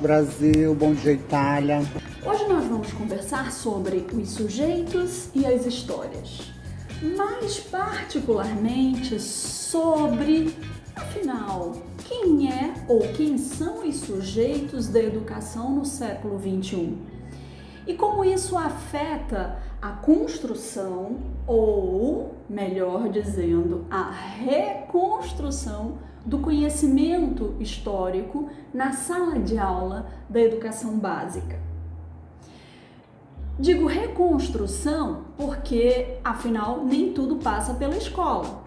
Brasil. Bom dia, Itália. Hoje nós vamos conversar sobre os sujeitos e as histórias, mais particularmente sobre, afinal, quem é ou quem são os sujeitos da educação no século XXI e como isso afeta a construção ou, melhor dizendo, a reconstrução do conhecimento histórico na sala de aula da educação básica. Digo reconstrução porque, afinal, nem tudo passa pela escola.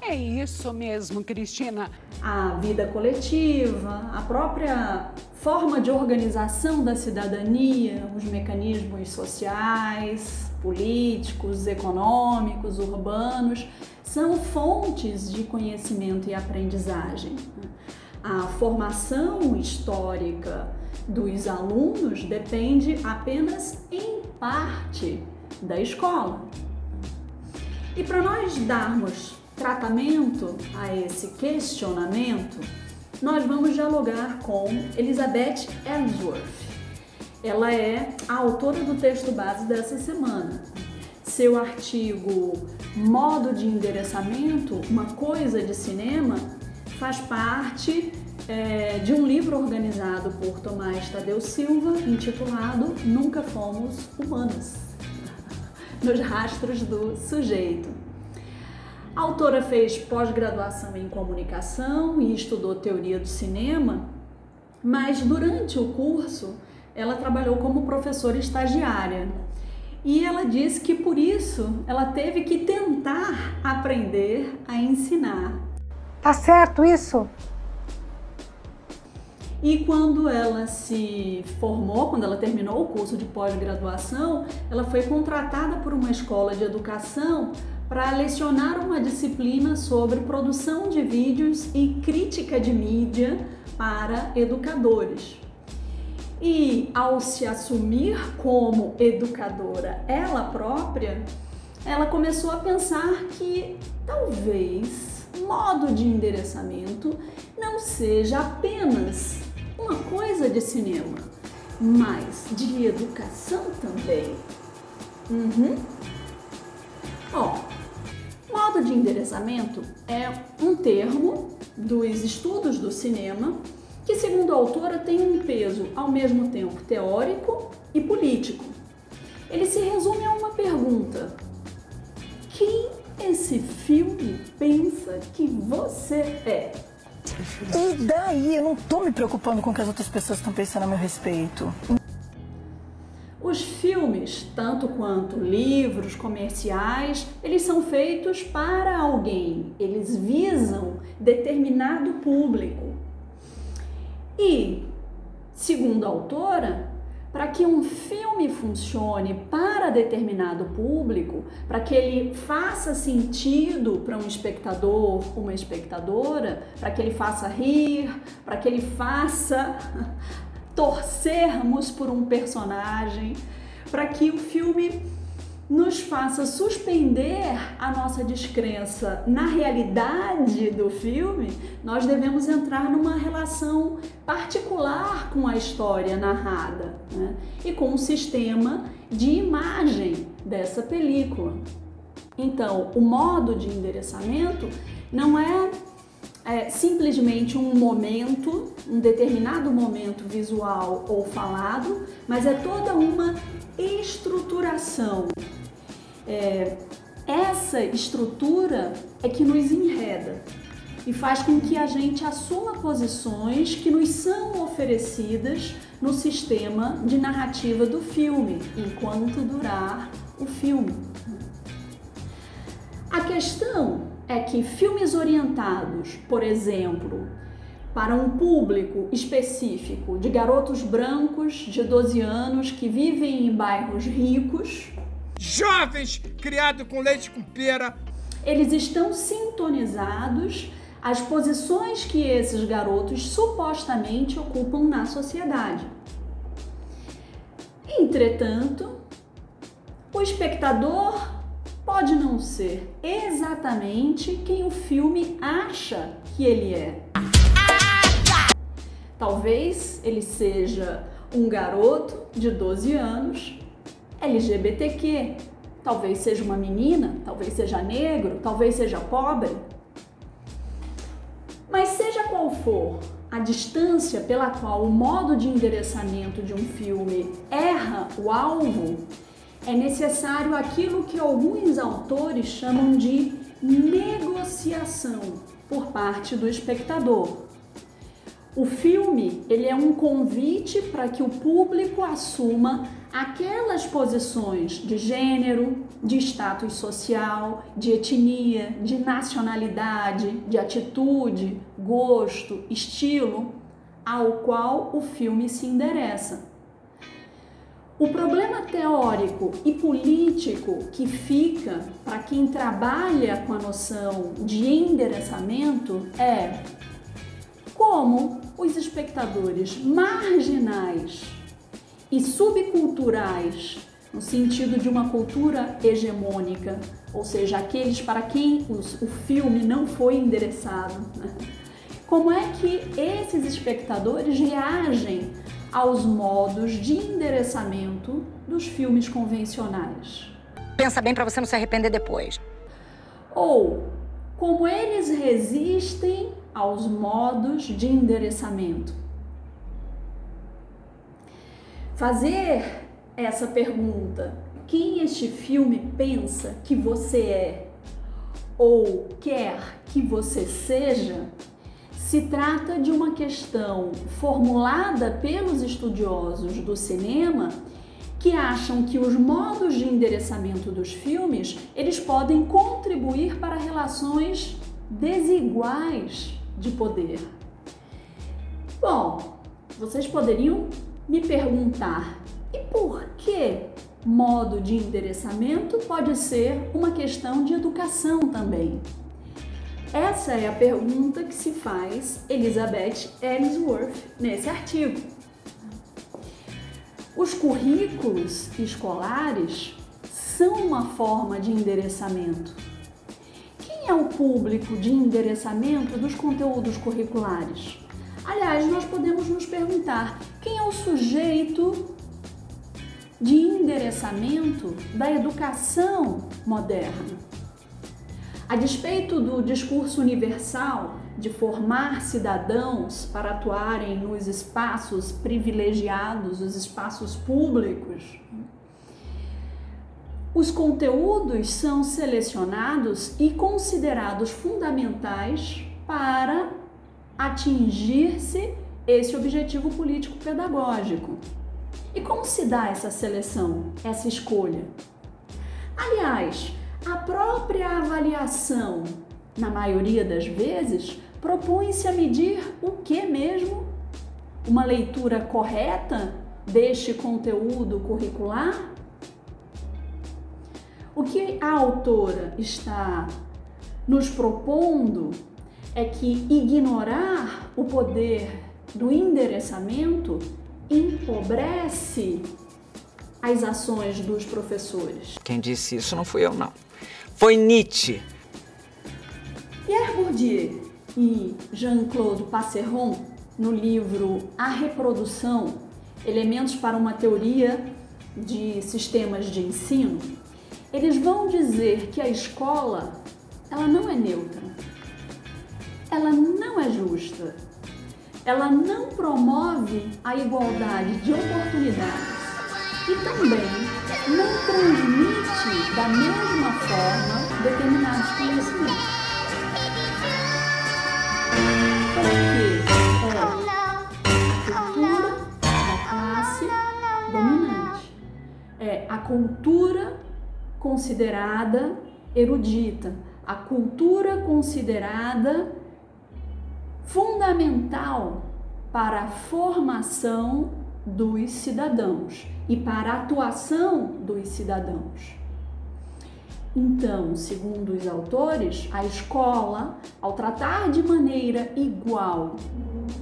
É isso mesmo, Cristina. A vida coletiva, a própria forma de organização da cidadania, os mecanismos sociais, políticos, econômicos, urbanos, são fontes de conhecimento e aprendizagem. A formação histórica dos alunos depende apenas em parte da escola. E para nós darmos tratamento a esse questionamento, nós vamos dialogar com Elizabeth Ellsworth. Ela é a autora do texto base dessa semana. Seu artigo Modo de Endereçamento, uma coisa de cinema, faz parte é, de um livro organizado por Tomás Tadeu Silva, intitulado Nunca Fomos Humanos, nos rastros do sujeito. A autora fez pós-graduação em comunicação e estudou teoria do cinema, mas durante o curso ela trabalhou como professora estagiária. E ela disse que por isso ela teve que tentar aprender a ensinar. Tá certo isso? E quando ela se formou, quando ela terminou o curso de pós-graduação, ela foi contratada por uma escola de educação para lecionar uma disciplina sobre produção de vídeos e crítica de mídia para educadores. E ao se assumir como educadora ela própria, ela começou a pensar que talvez modo de endereçamento não seja apenas uma coisa de cinema, mas de educação também. Uhum. Ó, modo de endereçamento é um termo dos estudos do cinema que, segundo a autora, tem um peso ao mesmo tempo teórico e político. Ele se resume a uma pergunta: quem esse filme pensa que você é? E daí? Eu não tô me preocupando com o que as outras pessoas estão pensando a meu respeito. Os filmes, tanto quanto livros, comerciais, eles são feitos para alguém, eles visam determinado público. E, segundo a autora, para que um filme funcione para determinado público, para que ele faça sentido para um espectador, uma espectadora, para que ele faça rir, para que ele faça torcermos por um personagem, para que o filme nos faça suspender a nossa descrença na realidade do filme, nós devemos entrar numa relação particular com a história narrada né? e com o sistema de imagem dessa película. Então, o modo de endereçamento não é é simplesmente um momento, um determinado momento visual ou falado, mas é toda uma estruturação. É, essa estrutura é que nos enreda e faz com que a gente assuma posições que nos são oferecidas no sistema de narrativa do filme, enquanto durar o filme. A questão é que filmes orientados, por exemplo, para um público específico de garotos brancos de 12 anos que vivem em bairros ricos, jovens criados com leite com pera, eles estão sintonizados às posições que esses garotos supostamente ocupam na sociedade. Entretanto, o espectador pode não ser exatamente quem o filme acha que ele é. Talvez ele seja um garoto de 12 anos LGBTQ. Talvez seja uma menina, talvez seja negro, talvez seja pobre. Mas seja qual for a distância pela qual o modo de endereçamento de um filme erra o alvo, é necessário aquilo que alguns autores chamam de negociação por parte do espectador. O filme ele é um convite para que o público assuma aquelas posições de gênero, de status social, de etnia, de nacionalidade, de atitude, gosto, estilo ao qual o filme se endereça. O problema teórico e político que fica para quem trabalha com a noção de endereçamento é como os espectadores marginais e subculturais, no sentido de uma cultura hegemônica, ou seja, aqueles para quem os, o filme não foi endereçado. Né? Como é que esses espectadores reagem aos modos de endereçamento dos filmes convencionais? Pensa bem para você não se arrepender depois. Ou como eles resistem aos modos de endereçamento. Fazer essa pergunta, quem este filme pensa que você é? Ou quer que você seja, se trata de uma questão formulada pelos estudiosos do cinema que acham que os modos de endereçamento dos filmes, eles podem contribuir para relações desiguais de poder. Bom, vocês poderiam me perguntar: e por que modo de endereçamento pode ser uma questão de educação também? Essa é a pergunta que se faz Elizabeth Ellsworth nesse artigo. Os currículos escolares são uma forma de endereçamento. Quem é o público de endereçamento dos conteúdos curriculares? Aliás, nós podemos nos perguntar quem é o sujeito de endereçamento da educação moderna. A despeito do discurso universal de formar cidadãos para atuarem nos espaços privilegiados, os espaços públicos, os conteúdos são selecionados e considerados fundamentais para atingir-se esse objetivo político pedagógico. E como se dá essa seleção, essa escolha? Aliás, a própria avaliação, na maioria das vezes, propõe-se a medir o que mesmo? Uma leitura correta deste conteúdo curricular? O que a autora está nos propondo é que ignorar o poder do endereçamento empobrece as ações dos professores. Quem disse isso não fui eu, não. Foi Nietzsche. Pierre Bourdieu e Jean-Claude Passeron, no livro A Reprodução, Elementos para uma Teoria de Sistemas de Ensino, eles vão dizer que a escola ela não é neutra, ela não é justa, ela não promove a igualdade de oportunidades e também não transmite da mesma forma determinados conhecimentos. Porque é a cultura da classe dominante. É a cultura considerada erudita, a cultura considerada fundamental para a formação dos cidadãos e para a atuação dos cidadãos. Então, segundo os autores, a escola, ao tratar de maneira igual,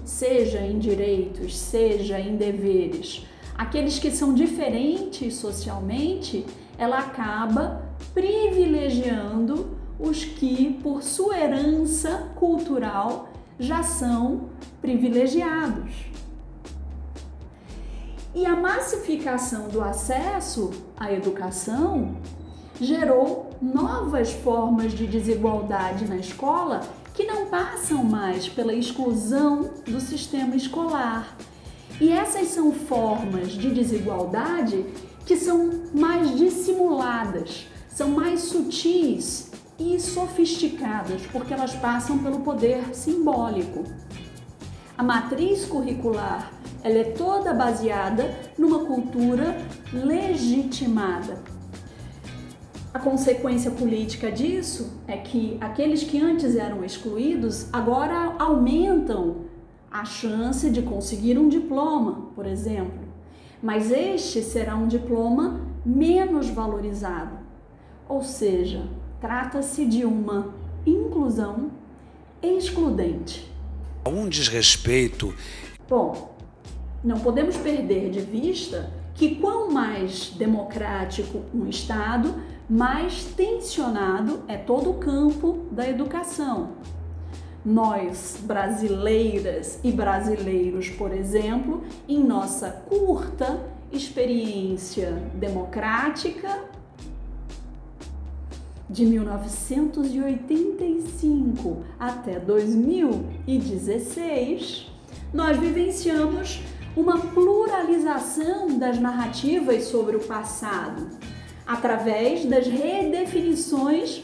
seja em direitos, seja em deveres, aqueles que são diferentes socialmente, ela acaba privilegiando os que, por sua herança cultural, já são privilegiados. E a massificação do acesso à educação gerou novas formas de desigualdade na escola que não passam mais pela exclusão do sistema escolar. E essas são formas de desigualdade que são mais dissimuladas, são mais sutis e sofisticadas, porque elas passam pelo poder simbólico. A matriz curricular ela é toda baseada numa cultura legitimada. A consequência política disso é que aqueles que antes eram excluídos agora aumentam a chance de conseguir um diploma, por exemplo. Mas este será um diploma menos valorizado. Ou seja, trata-se de uma inclusão excludente. Um desrespeito. Bom, não podemos perder de vista que quanto mais democrático um Estado, mais tensionado é todo o campo da educação. Nós, brasileiras e brasileiros, por exemplo, em nossa curta experiência democrática de 1985 até 2016, nós vivenciamos uma pluralização das narrativas sobre o passado, através das redefinições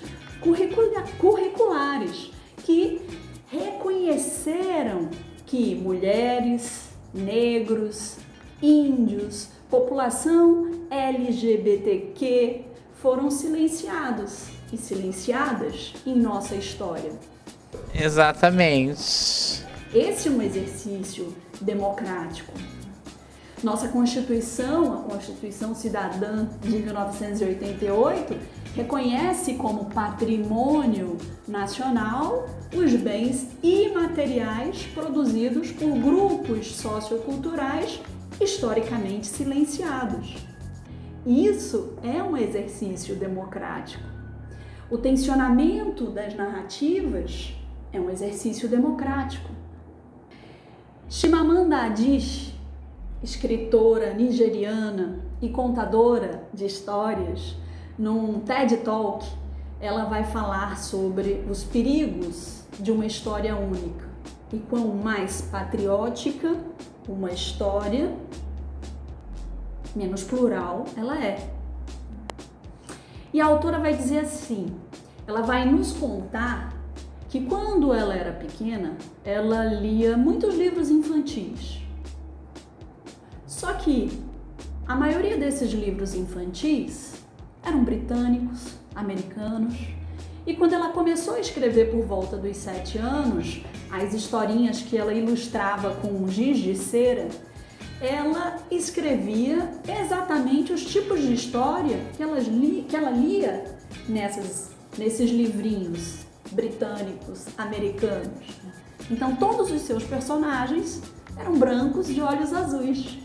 curriculares que reconheceram que mulheres, negros, índios, população LGBTQ foram silenciados e silenciadas em nossa história. Exatamente. Esse é um exercício democrático. Nossa Constituição, a Constituição Cidadã de 1988, reconhece como patrimônio nacional os bens imateriais produzidos por grupos socioculturais historicamente silenciados. Isso é um exercício democrático. O tensionamento das narrativas é um exercício democrático. Chimamanda Adichie, escritora nigeriana e contadora de histórias, num TED Talk, ela vai falar sobre os perigos de uma história única e quão mais patriótica uma história, menos plural ela é. E a autora vai dizer assim: ela vai nos contar que quando ela era pequena, ela lia muitos livros infantis. Só que a maioria desses livros infantis eram britânicos, americanos, e quando ela começou a escrever por volta dos sete anos, as historinhas que ela ilustrava com giz de cera, ela escrevia exatamente os tipos de história que, ela li, que ela lia nessas, nesses livrinhos britânicos, americanos. Então todos os seus personagens eram brancos de olhos azuis.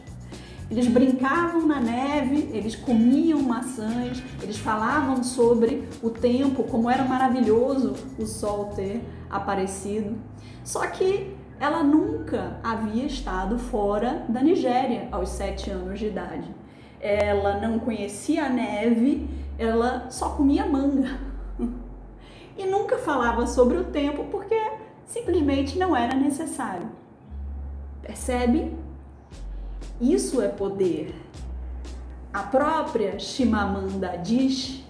Eles brincavam na neve, eles comiam maçãs, eles falavam sobre o tempo, como era maravilhoso o sol ter aparecido. Só que ela nunca havia estado fora da Nigéria aos sete anos de idade. Ela não conhecia a neve, ela só comia manga. e nunca falava sobre o tempo porque simplesmente não era necessário. Percebe? Isso é poder. A própria Shimamanda Adichie,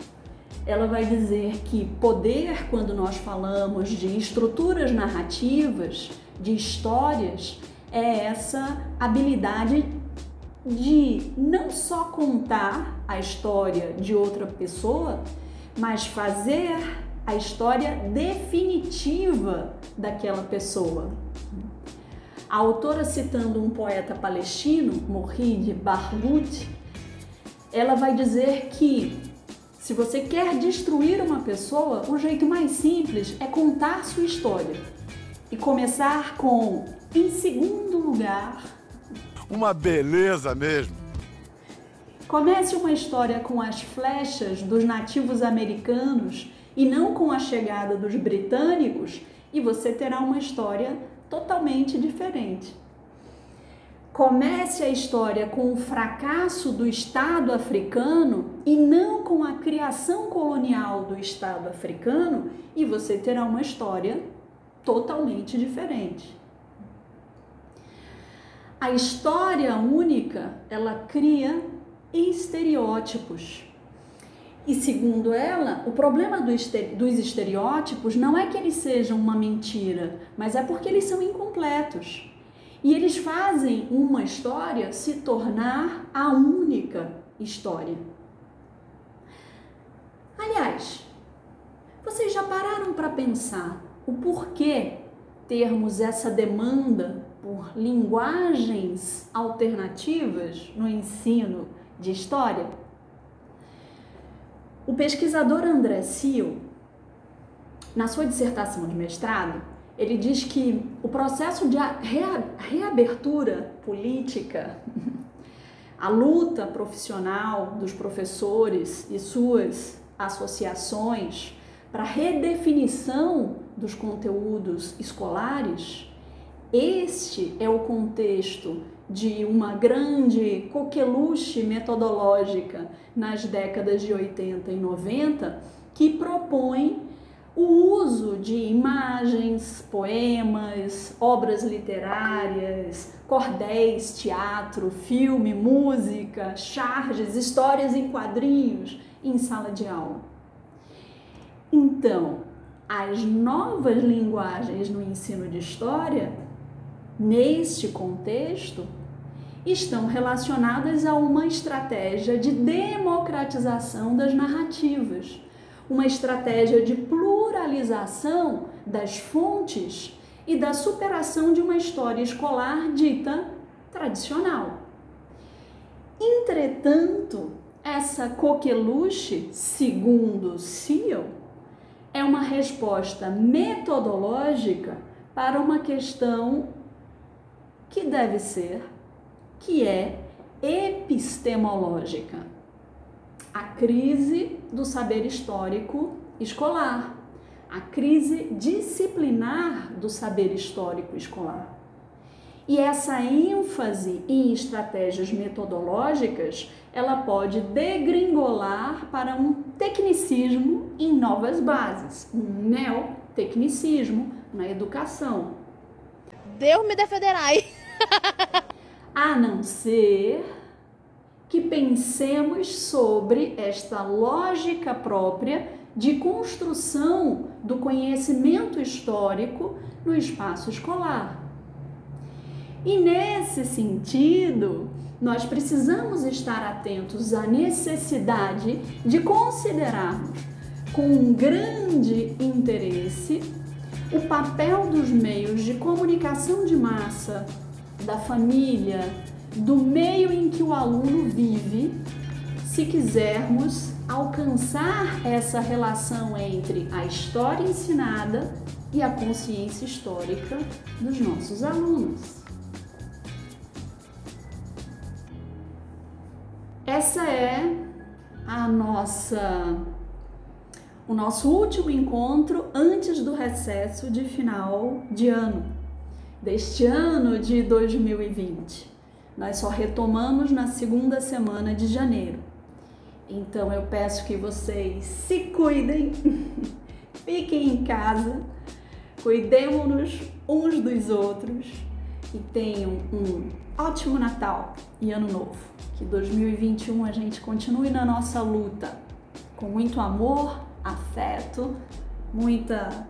ela vai dizer que poder, quando nós falamos de estruturas narrativas, de histórias, é essa habilidade de não só contar a história de outra pessoa, mas fazer a história definitiva daquela pessoa. A autora, citando um poeta palestino, Mohid Barghouti, ela vai dizer que se você quer destruir uma pessoa, o jeito mais simples é contar sua história e começar com, em segundo lugar, uma beleza mesmo. Comece uma história com as flechas dos nativos americanos e não com a chegada dos britânicos, e você terá uma história totalmente diferente. Comece a história com o fracasso do Estado africano e não com a criação colonial do Estado africano, e você terá uma história totalmente diferente. A história única, ela cria estereótipos. E segundo ela, o problema dos estereótipos não é que eles sejam uma mentira, mas é porque eles são incompletos. E eles fazem uma história se tornar a única história. Aliás, vocês já pararam para pensar o porquê termos essa demanda por linguagens alternativas no ensino de história? O pesquisador André Sil, na sua dissertação de mestrado, ele diz que o processo de reabertura política, a luta profissional dos professores e suas associações para redefinição dos conteúdos escolares, este é o contexto de uma grande coqueluche metodológica nas décadas de 80 e 90 que propõe o uso de imagens, poemas, obras literárias, cordéis, teatro, filme, música, charges, histórias em quadrinhos em sala de aula. Então, as novas linguagens no ensino de história, neste contexto, estão relacionadas a uma estratégia de democratização das narrativas, uma estratégia de pluralização das fontes e da superação de uma história escolar dita tradicional. Entretanto, essa coqueluche, segundo Seal, é uma resposta metodológica para uma questão que deve ser que é epistemológica. A crise do saber histórico escolar, a crise disciplinar do saber histórico escolar. E essa ênfase em estratégias metodológicas, ela pode degringolar para um tecnicismo em novas bases, um neotecnicismo na educação. Deus me defenderai. a não ser que pensemos sobre esta lógica própria de construção do conhecimento histórico no espaço escolar. E nesse sentido, nós precisamos estar atentos à necessidade de considerarmos com um grande interesse o papel dos meios de comunicação de massa da família, do meio em que o aluno vive, se quisermos alcançar essa relação entre a história ensinada e a consciência histórica dos nossos alunos. Essa é a nossa o nosso último encontro antes do recesso de final de ano deste ano de 2020. Nós só retomamos na segunda semana de janeiro. Então eu peço que vocês se cuidem, fiquem em casa, cuidemos-nos uns dos outros e tenham um ótimo Natal e Ano Novo. Que 2021 a gente continue na nossa luta com muito amor, afeto, muita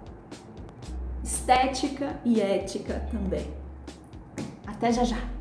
estética e ética também. Até já já!